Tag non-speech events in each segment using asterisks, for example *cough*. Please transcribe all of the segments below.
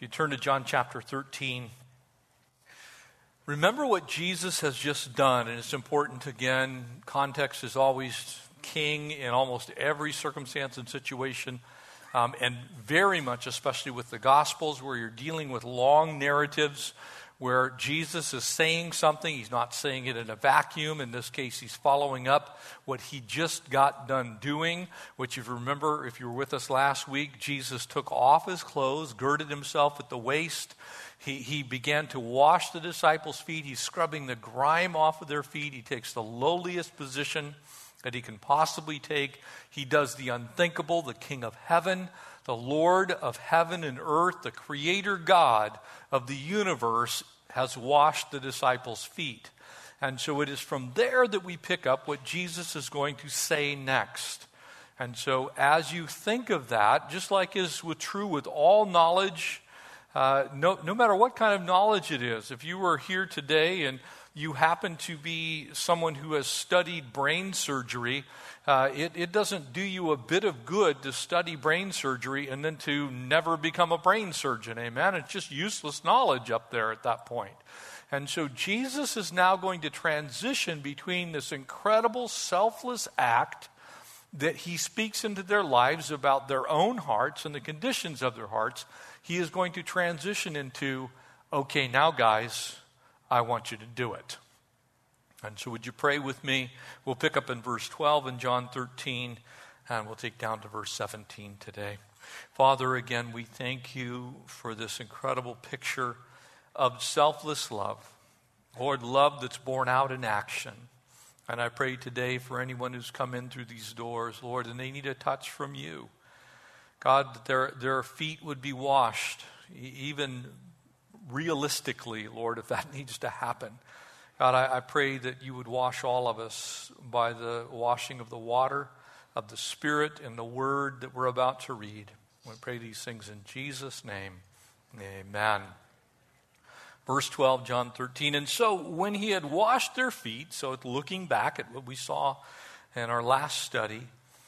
If you turn to John chapter 13, remember what Jesus has just done, and it's important again. Context is always king in almost every circumstance and situation, um, and very much, especially with the Gospels, where you're dealing with long narratives where Jesus is saying something. He's not saying it in a vacuum. In this case, he's following up what he just got done doing, which, if you remember, if you were with us last week, Jesus took off his clothes, girded himself at the waist. He, he began to wash the disciples' feet. He's scrubbing the grime off of their feet. He takes the lowliest position that he can possibly take. He does the unthinkable, the King of heaven the Lord of heaven and earth, the Creator God of the universe, has washed the disciples' feet. And so it is from there that we pick up what Jesus is going to say next. And so, as you think of that, just like is true with all knowledge, uh, no, no matter what kind of knowledge it is, if you were here today and you happen to be someone who has studied brain surgery, uh, it, it doesn't do you a bit of good to study brain surgery and then to never become a brain surgeon. Amen? It's just useless knowledge up there at that point. And so Jesus is now going to transition between this incredible selfless act that he speaks into their lives about their own hearts and the conditions of their hearts. He is going to transition into, okay, now, guys, I want you to do it. And so, would you pray with me? We'll pick up in verse 12 in John 13, and we'll take down to verse 17 today. Father, again, we thank you for this incredible picture of selfless love. Lord, love that's born out in action. And I pray today for anyone who's come in through these doors, Lord, and they need a touch from you. God, that their, their feet would be washed, even realistically, Lord, if that *laughs* needs to happen. God, I, I pray that you would wash all of us by the washing of the water, of the Spirit, and the word that we're about to read. We pray these things in Jesus' name. Amen. Verse 12, John 13. And so when he had washed their feet, so looking back at what we saw in our last study,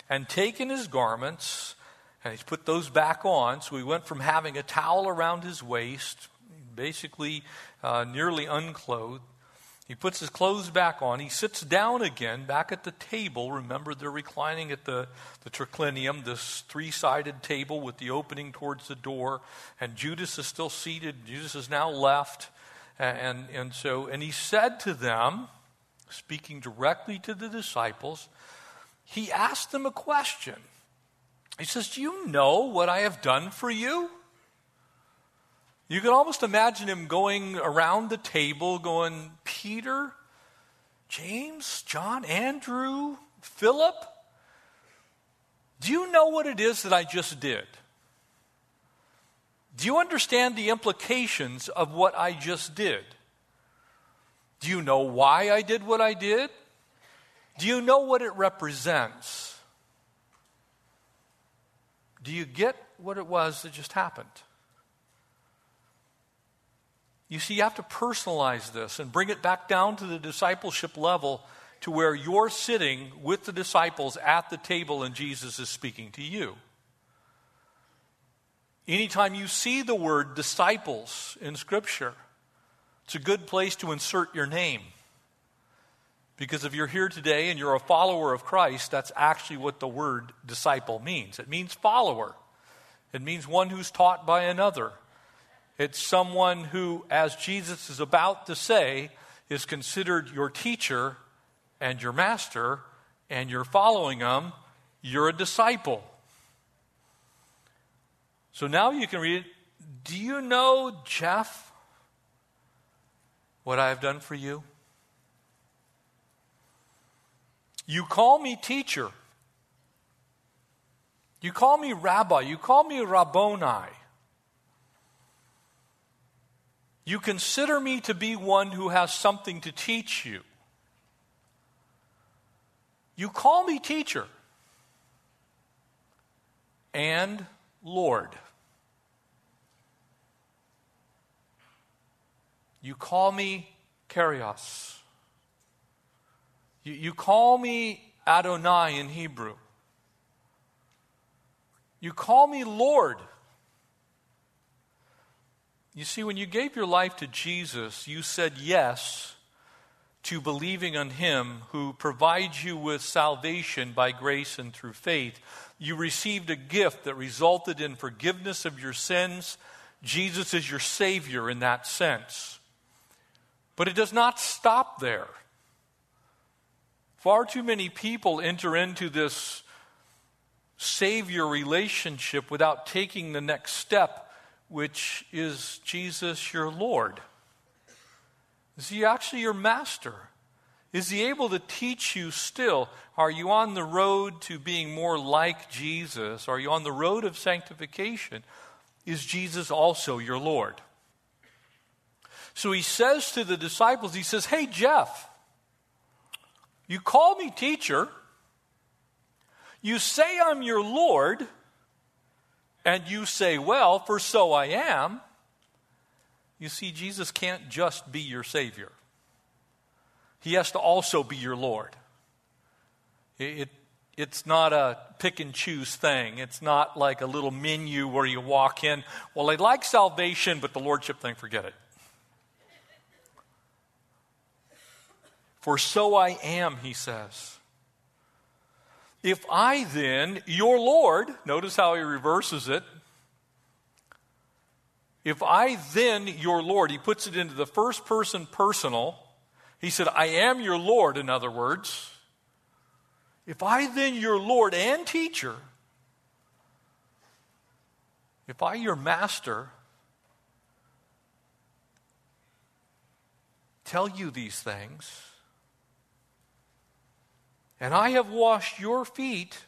and taken his garments, and he's put those back on. So he went from having a towel around his waist, basically uh, nearly unclothed, he puts his clothes back on. He sits down again back at the table. Remember, they're reclining at the, the triclinium, this three sided table with the opening towards the door. And Judas is still seated. Judas is now left. And, and so, and he said to them, speaking directly to the disciples, he asked them a question. He says, Do you know what I have done for you? You can almost imagine him going around the table, going, Peter, James, John, Andrew, Philip, do you know what it is that I just did? Do you understand the implications of what I just did? Do you know why I did what I did? Do you know what it represents? Do you get what it was that just happened? You see, you have to personalize this and bring it back down to the discipleship level to where you're sitting with the disciples at the table and Jesus is speaking to you. Anytime you see the word disciples in Scripture, it's a good place to insert your name. Because if you're here today and you're a follower of Christ, that's actually what the word disciple means. It means follower, it means one who's taught by another. It's someone who, as Jesus is about to say, is considered your teacher and your master, and you're following them, you're a disciple. So now you can read it. Do you know, Jeff, what I have done for you? You call me teacher. You call me rabbi. You call me Rabboni. You consider me to be one who has something to teach you. You call me teacher and Lord. You call me Kyrios. You, you call me Adonai in Hebrew. You call me Lord. You see, when you gave your life to Jesus, you said yes to believing on Him who provides you with salvation by grace and through faith. You received a gift that resulted in forgiveness of your sins. Jesus is your Savior in that sense. But it does not stop there. Far too many people enter into this Savior relationship without taking the next step, which is Jesus your Lord. Is he actually your master? Is he able to teach you still? Are you on the road to being more like Jesus? Are you on the road of sanctification? Is Jesus also your Lord? So he says to the disciples, he says, Hey, Jeff, you call me teacher. You say I'm your Lord. And you say, Well, for so I am. You see, Jesus can't just be your Savior, He has to also be your Lord. It, it, it's not a pick and choose thing. It's not like a little menu where you walk in, well, I like salvation, but the Lordship thing, forget it. For so I am, he says. If I then, your Lord, notice how he reverses it, if I then, your Lord, he puts it into the first person personal. He said, I am your Lord, in other words. If I then, your Lord and teacher, if I, your master, tell you these things, and I have washed your feet,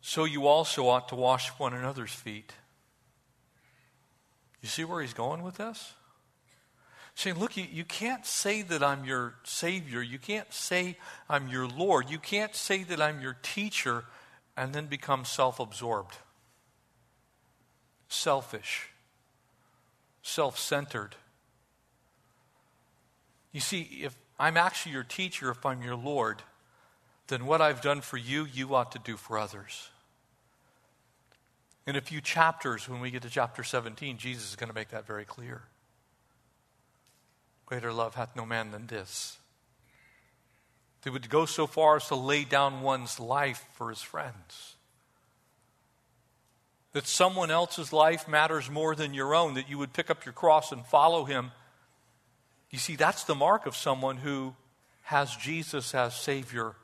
so you also ought to wash one another's feet. You see where he's going with this? Saying, look, you, you can't say that I'm your Savior. You can't say I'm your Lord. You can't say that I'm your teacher and then become self absorbed, selfish, self centered. You see, if I'm actually your teacher, if I'm your Lord, then what I've done for you, you ought to do for others. In a few chapters, when we get to chapter 17, Jesus is going to make that very clear. Greater love hath no man than this. They would go so far as to lay down one's life for his friends. That someone else's life matters more than your own, that you would pick up your cross and follow him. You see, that's the mark of someone who has Jesus as Savior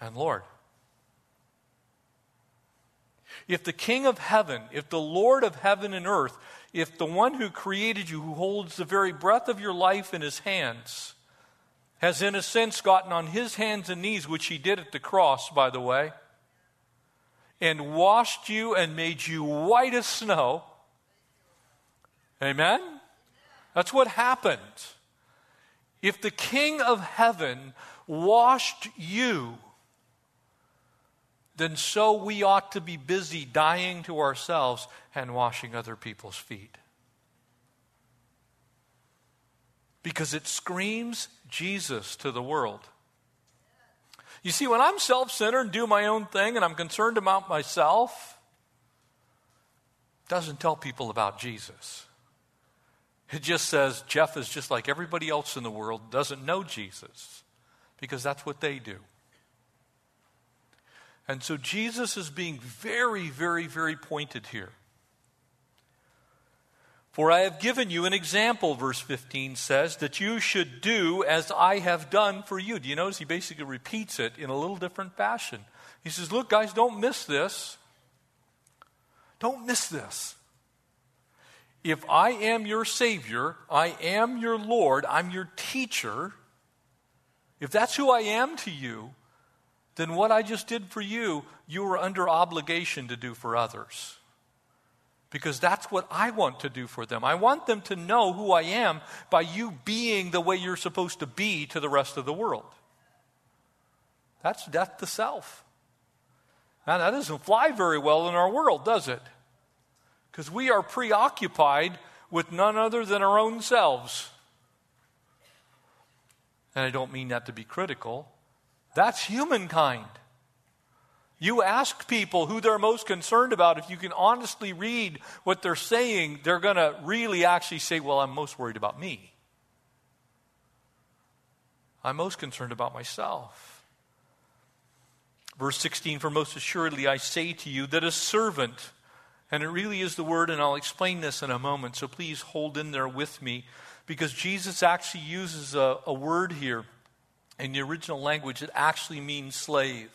and Lord. If the King of heaven, if the Lord of heaven and earth, if the one who created you, who holds the very breath of your life in his hands, has in a sense gotten on his hands and knees, which he did at the cross, by the way, and washed you and made you white as snow. Amen? That's what happened. If the King of heaven washed you, then so we ought to be busy dying to ourselves and washing other people's feet. Because it screams Jesus to the world. You see, when I'm self centered and do my own thing and I'm concerned about myself, doesn't tell people about Jesus. It just says Jeff is just like everybody else in the world, doesn't know Jesus, because that's what they do. And so Jesus is being very, very, very pointed here. For I have given you an example, verse 15 says, that you should do as I have done for you. Do you notice he basically repeats it in a little different fashion? He says, Look, guys, don't miss this. Don't miss this. If I am your Savior, I am your Lord, I'm your teacher, if that's who I am to you, then what I just did for you, you are under obligation to do for others. Because that's what I want to do for them. I want them to know who I am by you being the way you're supposed to be to the rest of the world. That's death to self. Now, that doesn't fly very well in our world, does it? Because we are preoccupied with none other than our own selves. And I don't mean that to be critical. That's humankind. You ask people who they're most concerned about, if you can honestly read what they're saying, they're going to really actually say, Well, I'm most worried about me. I'm most concerned about myself. Verse 16 For most assuredly I say to you that a servant, and it really is the word, and I'll explain this in a moment, so please hold in there with me, because Jesus actually uses a, a word here in the original language that actually means slave.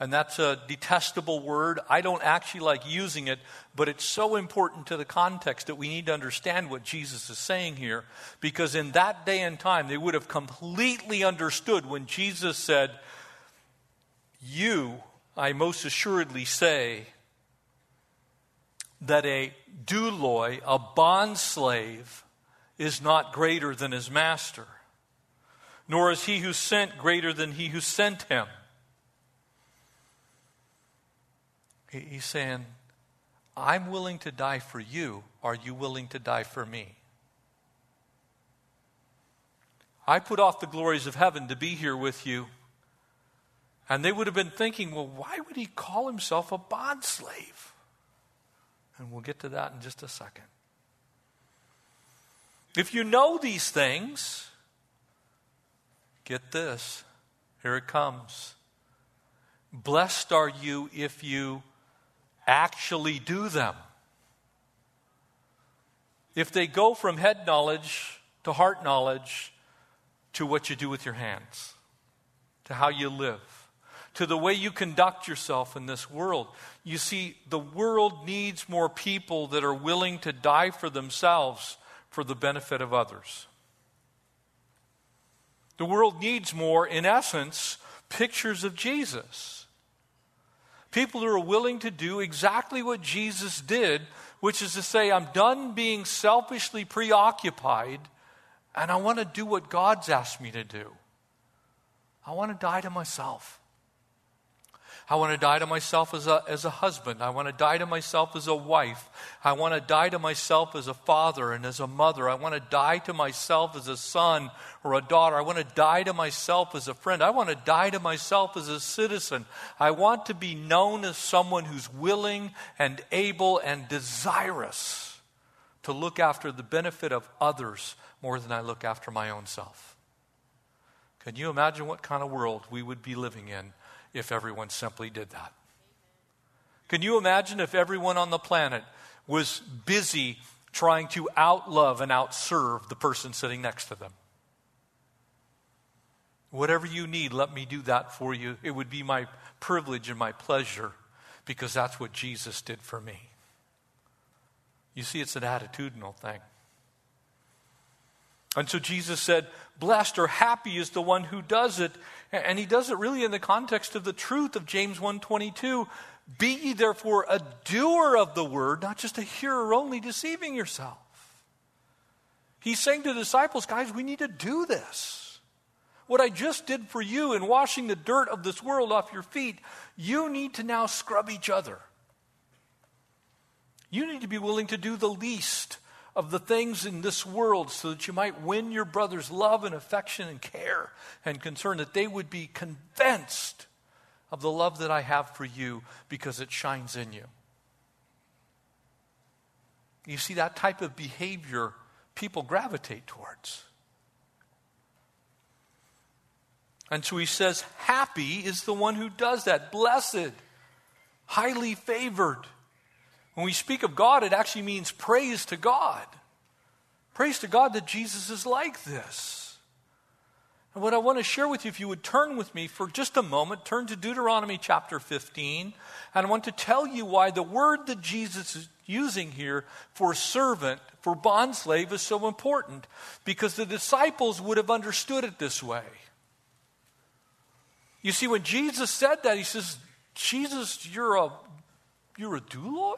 And that's a detestable word. I don't actually like using it, but it's so important to the context that we need to understand what Jesus is saying here. Because in that day and time, they would have completely understood when Jesus said, You, I most assuredly say, that a douloi, a bond slave, is not greater than his master, nor is he who sent greater than he who sent him. He's saying, I'm willing to die for you. Are you willing to die for me? I put off the glories of heaven to be here with you. And they would have been thinking, well, why would he call himself a bond slave? And we'll get to that in just a second. If you know these things, get this. Here it comes. Blessed are you if you actually do them. If they go from head knowledge to heart knowledge to what you do with your hands, to how you live, to the way you conduct yourself in this world. You see, the world needs more people that are willing to die for themselves for the benefit of others. The world needs more, in essence, pictures of Jesus. People who are willing to do exactly what Jesus did, which is to say, I'm done being selfishly preoccupied and I want to do what God's asked me to do. I want to die to myself. I want to die to myself as a, as a husband. I want to die to myself as a wife. I want to die to myself as a father and as a mother. I want to die to myself as a son or a daughter. I want to die to myself as a friend. I want to die to myself as a citizen. I want to be known as someone who's willing and able and desirous to look after the benefit of others more than I look after my own self. Can you imagine what kind of world we would be living in if everyone simply did that. Can you imagine if everyone on the planet was busy trying to outlove and outserve the person sitting next to them? Whatever you need, let me do that for you. It would be my privilege and my pleasure because that's what Jesus did for me. You see, it's an attitudinal thing. And so Jesus said, Blessed or happy is the one who does it. And he does it really in the context of the truth of James 1:22. Be ye therefore a doer of the word, not just a hearer only, deceiving yourself. He's saying to the disciples, guys, we need to do this. What I just did for you in washing the dirt of this world off your feet, you need to now scrub each other. You need to be willing to do the least of the things in this world so that you might win your brother's love and affection and care and concern, that they would be convinced of the love that I have for you because it shines in you. You see, that type of behavior people gravitate towards. And so he says, Happy is the one who does that. Blessed, highly favored. When we speak of God, it actually means praise to God. Praise to God that Jesus is like this. And what I want to share with you, if you would turn with me for just a moment, turn to Deuteronomy chapter 15, and I want to tell you why the word that Jesus is using here for servant, for bondslave, is so important. Because the disciples would have understood it this way. You see, when Jesus said that, he says, Jesus, you're a, you're a douloi?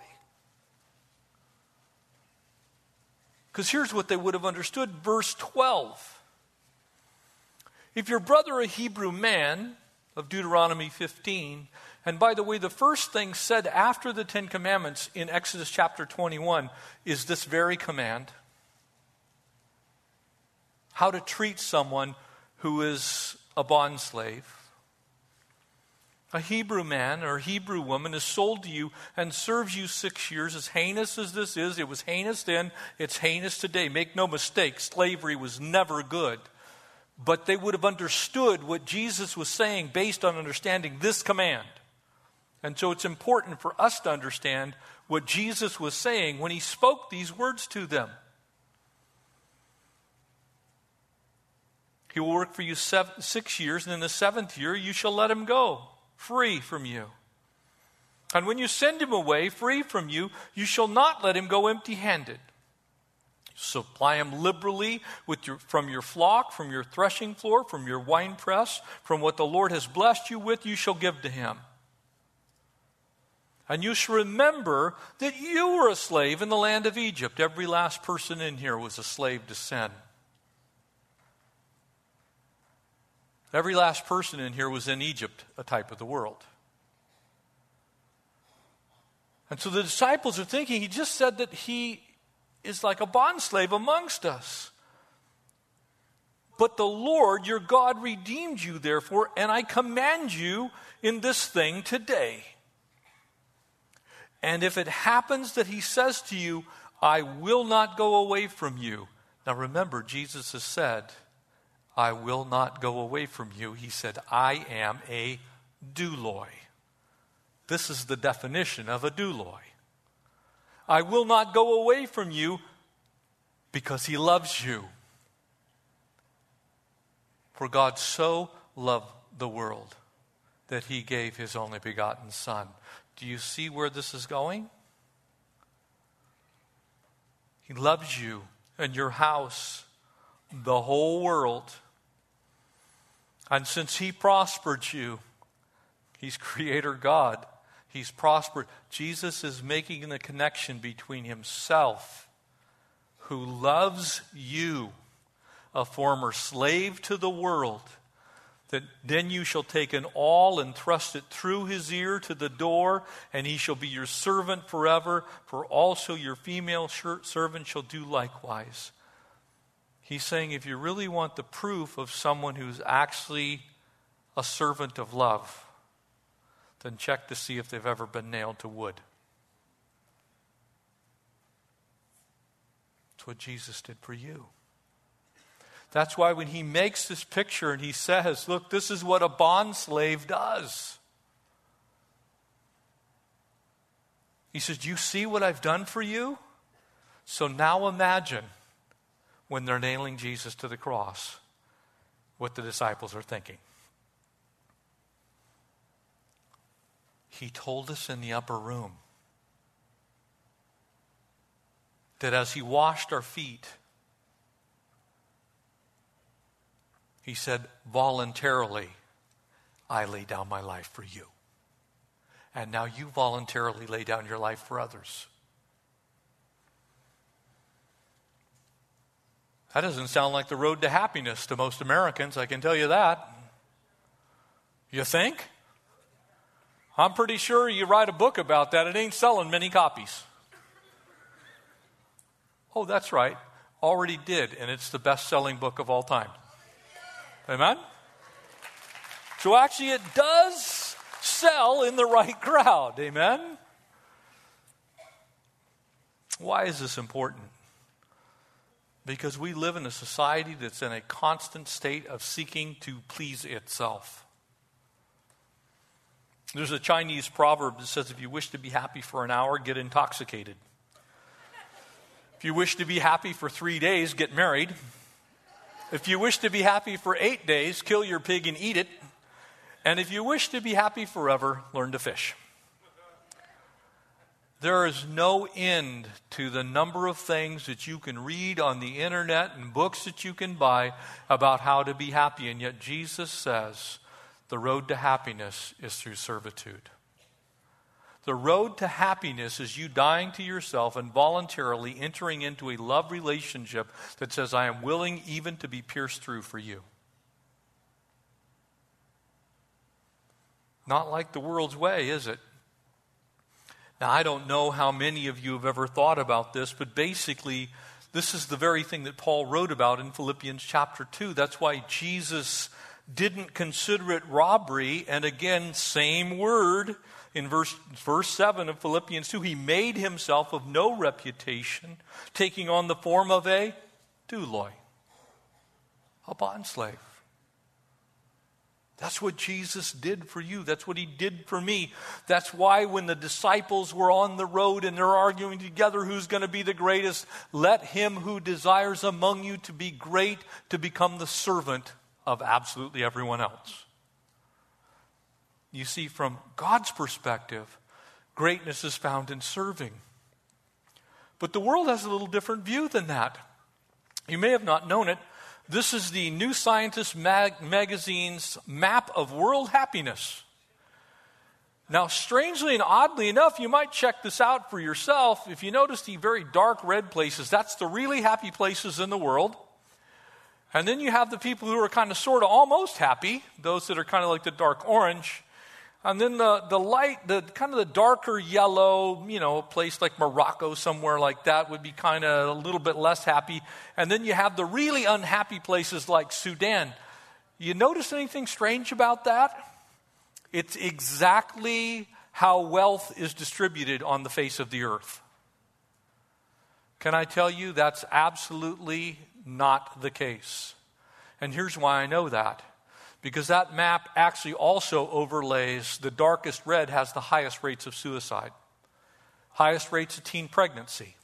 Because here's what they would have understood verse 12. If your brother, a Hebrew man, of Deuteronomy 15, and by the way, the first thing said after the Ten Commandments in Exodus chapter 21 is this very command how to treat someone who is a bondslave. A Hebrew man or Hebrew woman is sold to you and serves you six years. As heinous as this is, it was heinous then, it's heinous today. Make no mistake, slavery was never good. But they would have understood what Jesus was saying based on understanding this command. And so it's important for us to understand what Jesus was saying when he spoke these words to them. He will work for you seven, six years, and in the seventh year you shall let him go free from you. And when you send him away free from you, you shall not let him go empty handed. Supply him liberally your, from your flock, from your threshing floor, from your winepress, from what the Lord has blessed you with, you shall give to him. And you shall remember that you were a slave in the land of Egypt. Every last person in here was a slave to sin. Every last person in here was in Egypt, a type of the world. And so the disciples are thinking, he just said that he is like a bondslave amongst us. But the Lord your God redeemed you, therefore, and I command you in this thing today. And if it happens that he says to you, I will not go away from you. Now remember, Jesus has said, I will not go away from you. He said, I am a douloi. This is the definition of a douloi. I will not go away from you because he loves you. For God so loved the world that he gave his only begotten Son. Do you see where this is going? He loves you and your house, the whole world. And since He prospered you, He's Creator God, He's prospered. Jesus is making the connection between Himself, who loves you, a former slave to the world, that then you shall take an awl and thrust it through his ear to the door, and he shall be your servant forever, for also your female servant shall do likewise. He's saying if you really want the proof of someone who's actually a servant of love, then check to see if they've ever been nailed to wood. That's what Jesus did for you. That's why when he makes this picture and he says, Look, this is what a bond slave does. He says, Do you see what I've done for you? So now imagine when they're nailing Jesus to the cross, what the disciples are thinking. He told us in the upper room that as he washed our feet, he said, Voluntarily, I lay down my life for you. And now you voluntarily lay down your life for others. That doesn't sound like the road to happiness to most Americans, I can tell you that. You think? I'm pretty sure you write a book about that, it ain't selling many copies. Oh, that's right. Already did, and it's the best selling book of all time. Amen? So actually, it does sell in the right crowd. Amen? Why is this important? Because we live in a society that's in a constant state of seeking to please itself. There's a Chinese proverb that says if you wish to be happy for an hour, get intoxicated. If you wish to be happy for three days, get married. If you wish to be happy for eight days, kill your pig and eat it. And if you wish to be happy forever, learn to fish. There is no end to the number of things that you can read on the internet and books that you can buy about how to be happy. And yet, Jesus says the road to happiness is through servitude. The road to happiness is you dying to yourself and voluntarily entering into a love relationship that says, I am willing even to be pierced through for you. Not like the world's way, is it? Now, I don't know how many of you have ever thought about this, but basically, this is the very thing that Paul wrote about in Philippians chapter 2. That's why Jesus didn't consider it robbery. And again, same word in verse, verse 7 of Philippians 2. He made himself of no reputation, taking on the form of a doulos, a bondslave. That's what Jesus did for you. That's what he did for me. That's why when the disciples were on the road and they're arguing together who's going to be the greatest, let him who desires among you to be great to become the servant of absolutely everyone else. You see, from God's perspective, greatness is found in serving. But the world has a little different view than that. You may have not known it. This is the New Scientist mag- magazine's map of world happiness. Now, strangely and oddly enough, you might check this out for yourself. If you notice the very dark red places, that's the really happy places in the world. And then you have the people who are kind of sort of almost happy, those that are kind of like the dark orange. And then the, the light, the kind of the darker yellow, you know, a place like Morocco, somewhere like that, would be kind of a little bit less happy. And then you have the really unhappy places like Sudan. You notice anything strange about that? It's exactly how wealth is distributed on the face of the earth. Can I tell you that's absolutely not the case? And here's why I know that because that map actually also overlays the darkest red has the highest rates of suicide, highest rates of teen pregnancy,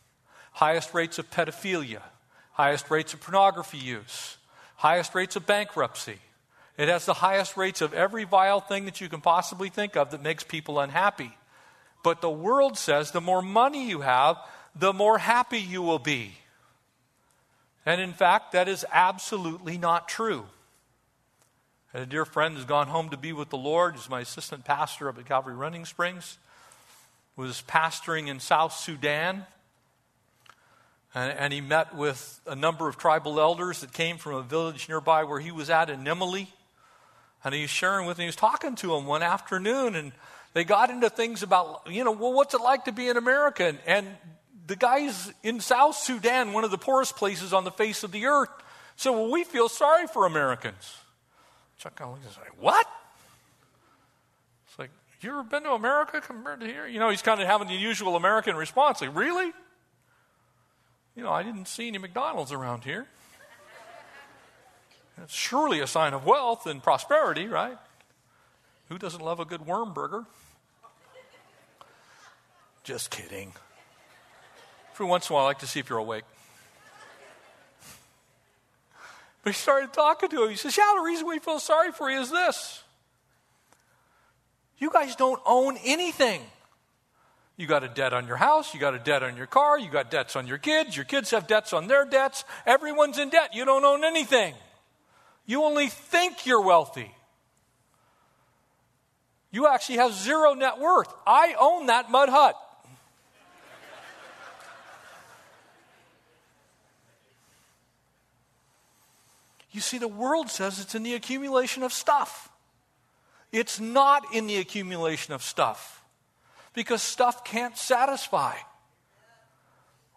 highest rates of pedophilia, highest rates of pornography use, highest rates of bankruptcy. It has the highest rates of every vile thing that you can possibly think of that makes people unhappy. But the world says the more money you have, the more happy you will be. And in fact, that is absolutely not true. And a dear friend has gone home to be with the Lord. He's my assistant pastor up at Calvary Running Springs. Was pastoring in South Sudan. And, and, he met with a number of tribal elders that came from a village nearby where he was at in Nimali. And he was sharing with them, he was talking to them one afternoon, and they got into things about, you know, well, what's it like to be an American? And the guys in South Sudan, one of the poorest places on the face of the earth, said, well, we feel sorry for Americans. Chuck kind of looks like, what? It's like, you ever been to America compared to here? You know, he's kind of having the usual American response, like, really? You know, I didn't see any McDonald's around here. *laughs* It's surely a sign of wealth and prosperity, right? Who doesn't love a good worm burger? Just kidding. Every once in a while, I like to see if you're awake. But he started talking to him. He says, Yeah, the reason we feel sorry for you is this. You guys don't own anything. You got a debt on your house, you got a debt on your car, you got debts on your kids, your kids have debts on their debts. Everyone's in debt. You don't own anything. You only think you're wealthy. You actually have zero net worth. I own that mud hut. You see, the world says it's in the accumulation of stuff. It's not in the accumulation of stuff because stuff can't satisfy.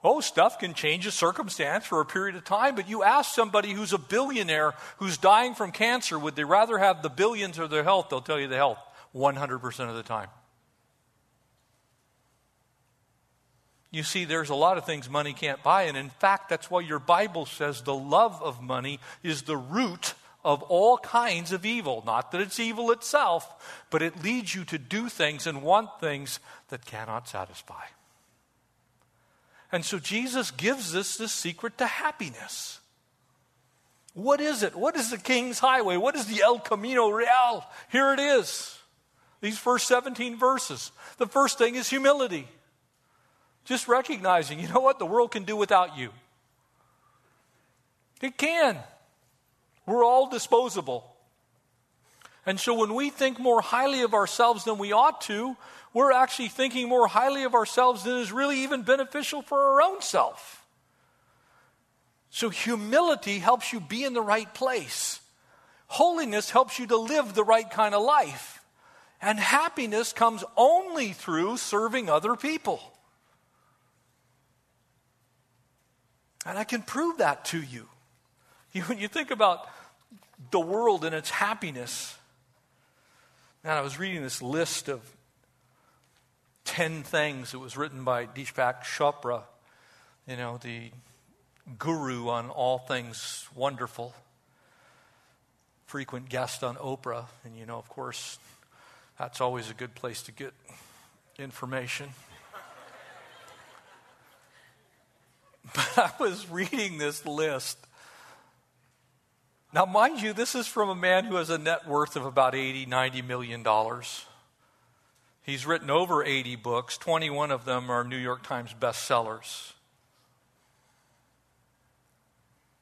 Oh, stuff can change a circumstance for a period of time, but you ask somebody who's a billionaire who's dying from cancer, would they rather have the billions or their health? They'll tell you the health 100% of the time. You see, there's a lot of things money can't buy. And in fact, that's why your Bible says the love of money is the root of all kinds of evil. Not that it's evil itself, but it leads you to do things and want things that cannot satisfy. And so Jesus gives us the secret to happiness. What is it? What is the King's Highway? What is the El Camino Real? Here it is. These first 17 verses. The first thing is humility. Just recognizing, you know what, the world can do without you. It can. We're all disposable. And so when we think more highly of ourselves than we ought to, we're actually thinking more highly of ourselves than is really even beneficial for our own self. So humility helps you be in the right place. Holiness helps you to live the right kind of life. And happiness comes only through serving other people. And I can prove that to you. you when you think about the world and its happiness. Man, I was reading this list of 10 things. that was written by Deepak Chopra, you know, the guru on all things wonderful, frequent guest on Oprah. And, you know, of course, that's always a good place to get information. But I was reading this list. Now, mind you, this is from a man who has a net worth of about 80, 90 million dollars. He's written over 80 books, 21 of them are New York Times bestsellers.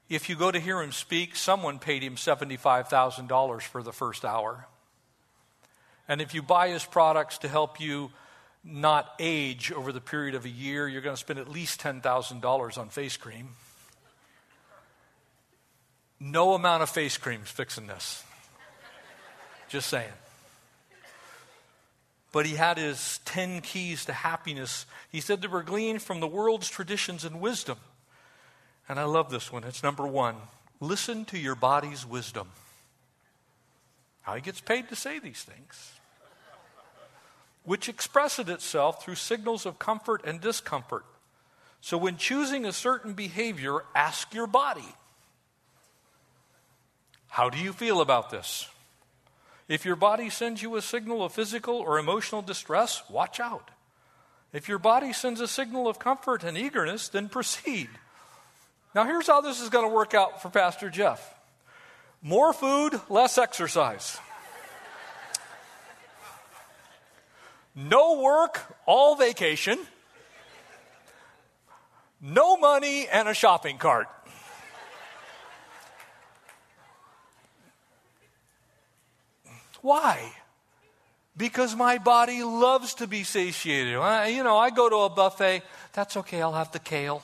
If you go to hear him speak, someone paid him $75,000 for the first hour. And if you buy his products to help you not age over the period of a year, you're going to spend at least $10,000 on face cream. No amount of face cream's fixing this. Just saying. But he had his 10 keys to happiness. He said they were gleaned from the world's traditions and wisdom. And I love this one. It's number one listen to your body's wisdom. How he gets paid to say these things which expresses itself through signals of comfort and discomfort. So, when choosing a certain behavior, ask your body How do you feel about this? If your body sends you a signal of physical or emotional distress, watch out. If your body sends a signal of comfort and eagerness, then proceed. Now, here's how this is going to work out for Pastor Jeff more food, less exercise. No work, all vacation. No money, and a shopping cart. Why? Because my body loves to be satiated. I, you know, I go to a buffet, that's okay, I'll have the kale.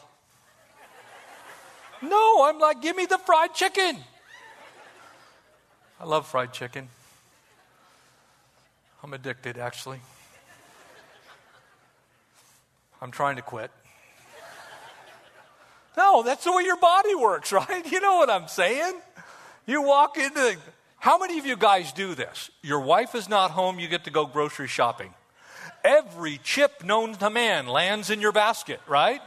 No, I'm like, give me the fried chicken. I love fried chicken. I'm addicted, actually. I'm trying to quit. No, that's the way your body works, *laughs* right? You know what I'm saying? You walk into, how many of you guys do this? Your wife is not home, you get to go grocery shopping. Every chip known to man lands in your basket, right?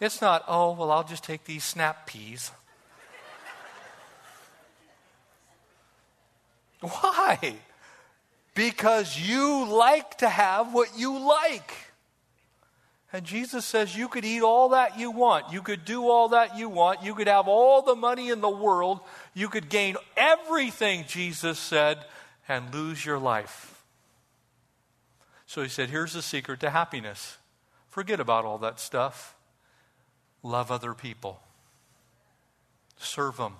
It's not, oh, well, I'll just take these snap peas. *laughs* Why? Because you like to have what you like. And Jesus says, You could eat all that you want. You could do all that you want. You could have all the money in the world. You could gain everything, Jesus said, and lose your life. So he said, Here's the secret to happiness forget about all that stuff. Love other people, serve them,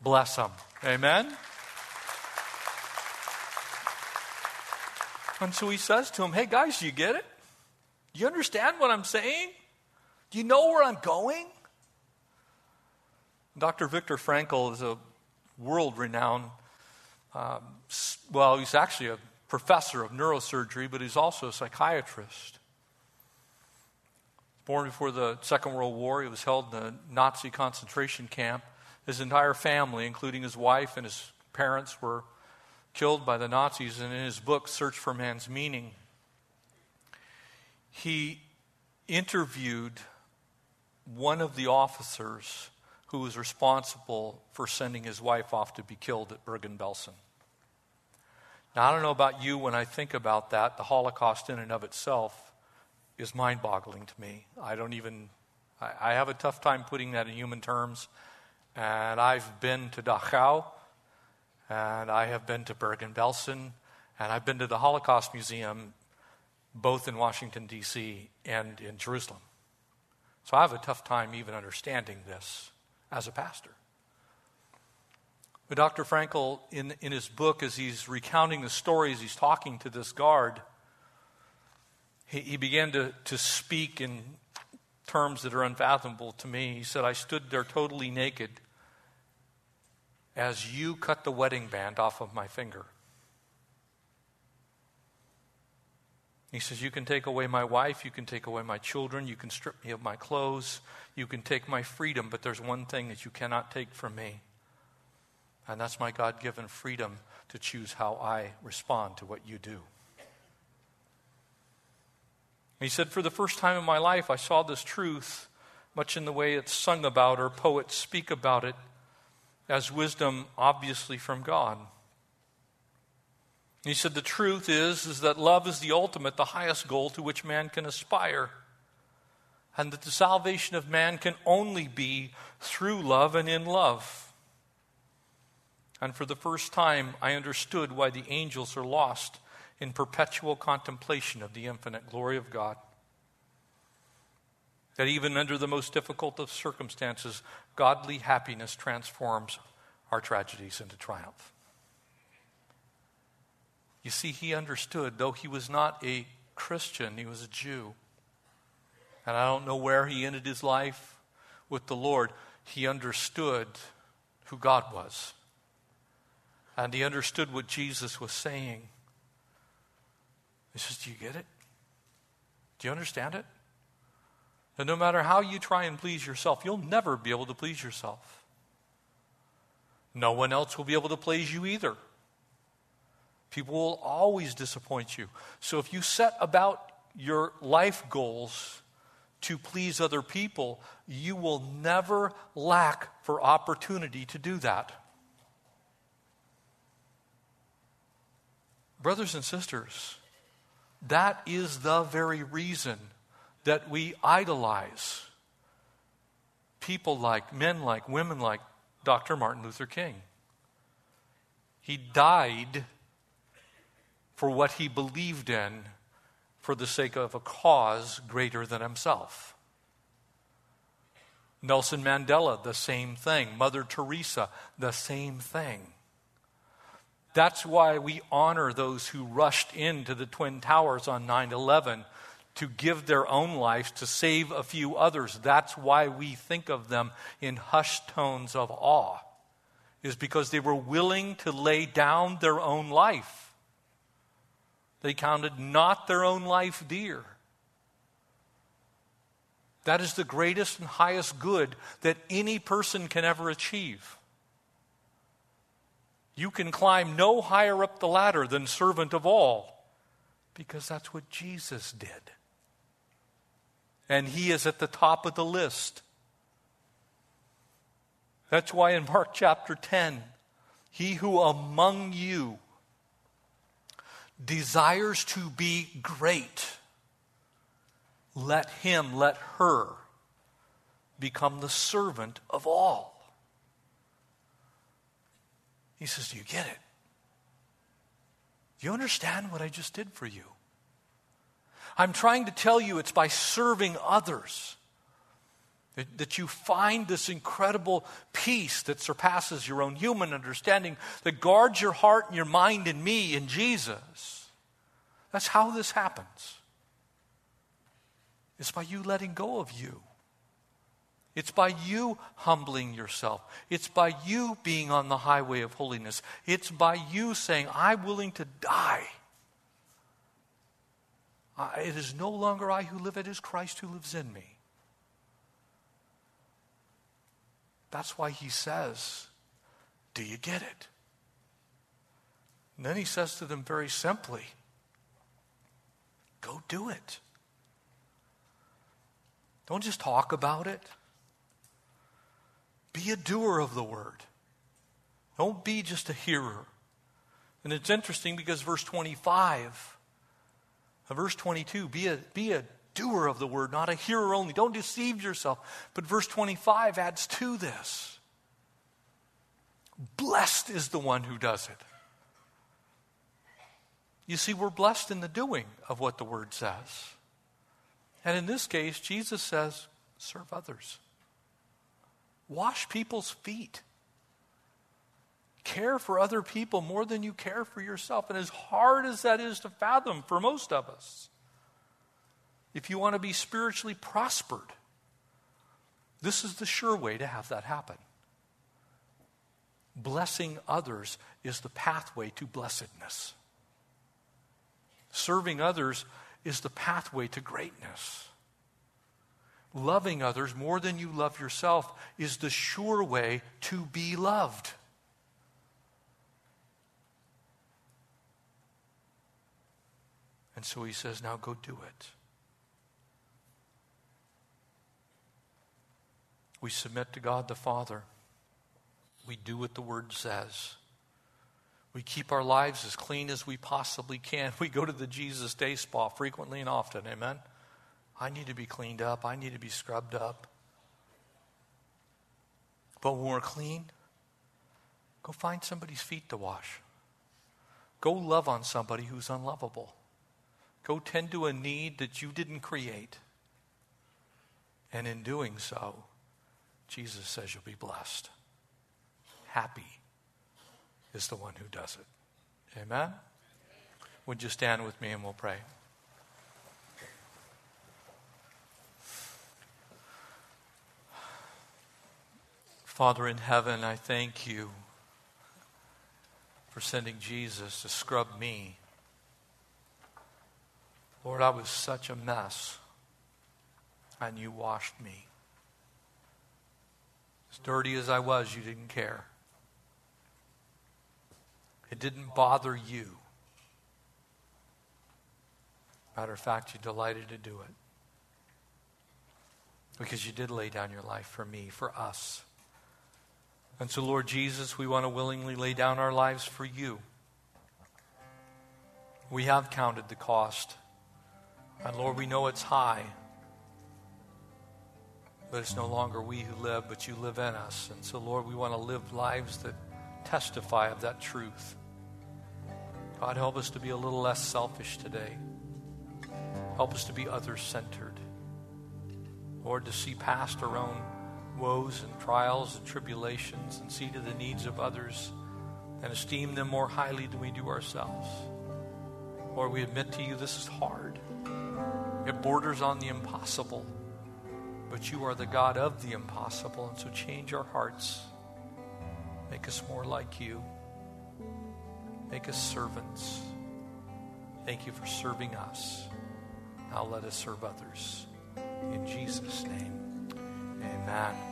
bless them. Amen? And so he says to him, Hey, guys, you get it? Do you understand what I'm saying? Do you know where I'm going? Dr. Viktor Frankl is a world renowned, um, well, he's actually a professor of neurosurgery, but he's also a psychiatrist. Born before the Second World War, he was held in a Nazi concentration camp. His entire family, including his wife and his parents, were killed by the Nazis. And in his book, Search for Man's Meaning, he interviewed one of the officers who was responsible for sending his wife off to be killed at Bergen-Belsen. Now, I don't know about you, when I think about that, the Holocaust in and of itself is mind boggling to me. I don't even, I, I, have a tough time putting that in human terms. And I've been to Dachau, and I have been to Bergen-Belsen, and I've been to the Holocaust Museum both in Washington, D.C. and in Jerusalem. So I have a tough time even understanding this as a pastor. But Dr. Frankl, in, in his book, as he's recounting the stories, he's talking to this guard, he, he began to, to speak in terms that are unfathomable to me. He said, I stood there totally naked as you cut the wedding band off of my finger. He says, You can take away my wife, you can take away my children, you can strip me of my clothes, you can take my freedom, but there's one thing that you cannot take from me And that's my God given freedom to choose how I respond to what you do. He said, For the first time in my life, I saw this truth, much in the way it's sung about or poets speak about it, as wisdom obviously from God. He said, The truth is, is that love is the ultimate, the highest goal to which man can aspire. And that the salvation of man can only be through love and in love. And for the first time, I understood why the angels are lost in perpetual contemplation of the infinite glory of God. That even under the most difficult of circumstances, godly happiness transforms our tragedies into triumph. You see, he understood, though he was not a Christian, he was a Jew. And I don't know where he ended his life with the Lord. He understood who God was. And he understood what Jesus was saying. He says, Do you get it? Do you understand it? That no matter how you try and please yourself, you'll never be able to please yourself. No one else will be able to please you either. People will always disappoint you. So if you set about your life goals to please other people, you will never lack for opportunity to do that. Brothers and sisters, that is the very reason that we idolize people like, men like, women like Dr. Martin Luther King. He died for what he believed in for the sake of a cause greater than himself. Nelson Mandela, the same thing. Mother Teresa, the same thing. That's why we honor those who rushed into the Twin Towers on 9 11 to give their own lives to save a few others. That's why we think of them in hushed tones of awe, is because they were willing to lay down their own life. They counted not their own life dear. That is the greatest and highest good that any person can ever achieve. You can climb no higher up the ladder than servant of all, because that's what Jesus did and he is at the top of the list. That's why in Mark chapter 10, he who among you desires to be great, let him, let her become the servant of all. He says, Do you get it? Do you understand what I just did for you? I'm trying to tell you it's by serving others that, that you find this incredible peace that surpasses your own human understanding, that guards your heart and your mind in me, in Jesus. That's how this happens. It's by you letting go of you. It's by you humbling yourself. It's by you being on the highway of holiness. It's by you saying, I'm willing to die it is no longer I who live, it is Christ who lives in me. That's why he says, Do you get it? And then he says to them very simply, Go do it. Don't just talk about it. Be a doer of the word. Don't be just a hearer. And it's interesting because verse 25 uh, Verse 22 be a, be a doer of the word, not a hearer only. Don't deceive yourself. But verse 25 adds to this Blessed is the one who does it. You see, we're blessed in the doing of what the word says. And in this case, Jesus says, serve others, wash people's feet care for other people more than you care for yourself. And as hard as that is to fathom for most of us, if you want to be spiritually prospered, this is the sure way to have that happen. Blessing others is the pathway to blessedness. Serving others is the pathway to greatness. Loving others more than you love yourself is the sure way to be loved. And so he says, Now go do it. We submit to God the Father. We do what the Word says. We keep our lives as clean as we possibly can. *laughs* We go to the Jesus Day Spa frequently and often. Amen. I need to be cleaned up. I need to be scrubbed up. But when we're clean, go find somebody's feet to wash. Go love on somebody who's unlovable. Go tend to a need that you didn't create. And in doing so, Jesus says you'll be blessed. Happy is the one who does it. Amen? Would you stand with me and we'll pray? Father in heaven, I thank you for sending Jesus to scrub me. Lord, I was such a mess, and you washed me. As dirty as I was, you didn't care. It didn't bother you. Matter of fact, you delighted to do it. Because you did lay down your life for me, for us. And so, Lord Jesus, we want to willingly lay down our lives for you. We have counted the cost. And Lord, we know it's high. But it's no longer we who live, but you live in us. And so, Lord, we want to live lives that testify of that truth. God, help us to be a little less selfish today. Help us to be other centered. Lord, to see past our own woes and trials and tribulations and see to the needs of others and esteem them more highly than we do ourselves. Lord, we admit to you this is hard. It borders on the impossible. But you are the God of the impossible, and so change our hearts. Make us more like you. Make us servants. Thank you for serving us. Now let us serve others. In Jesus' name. Amen.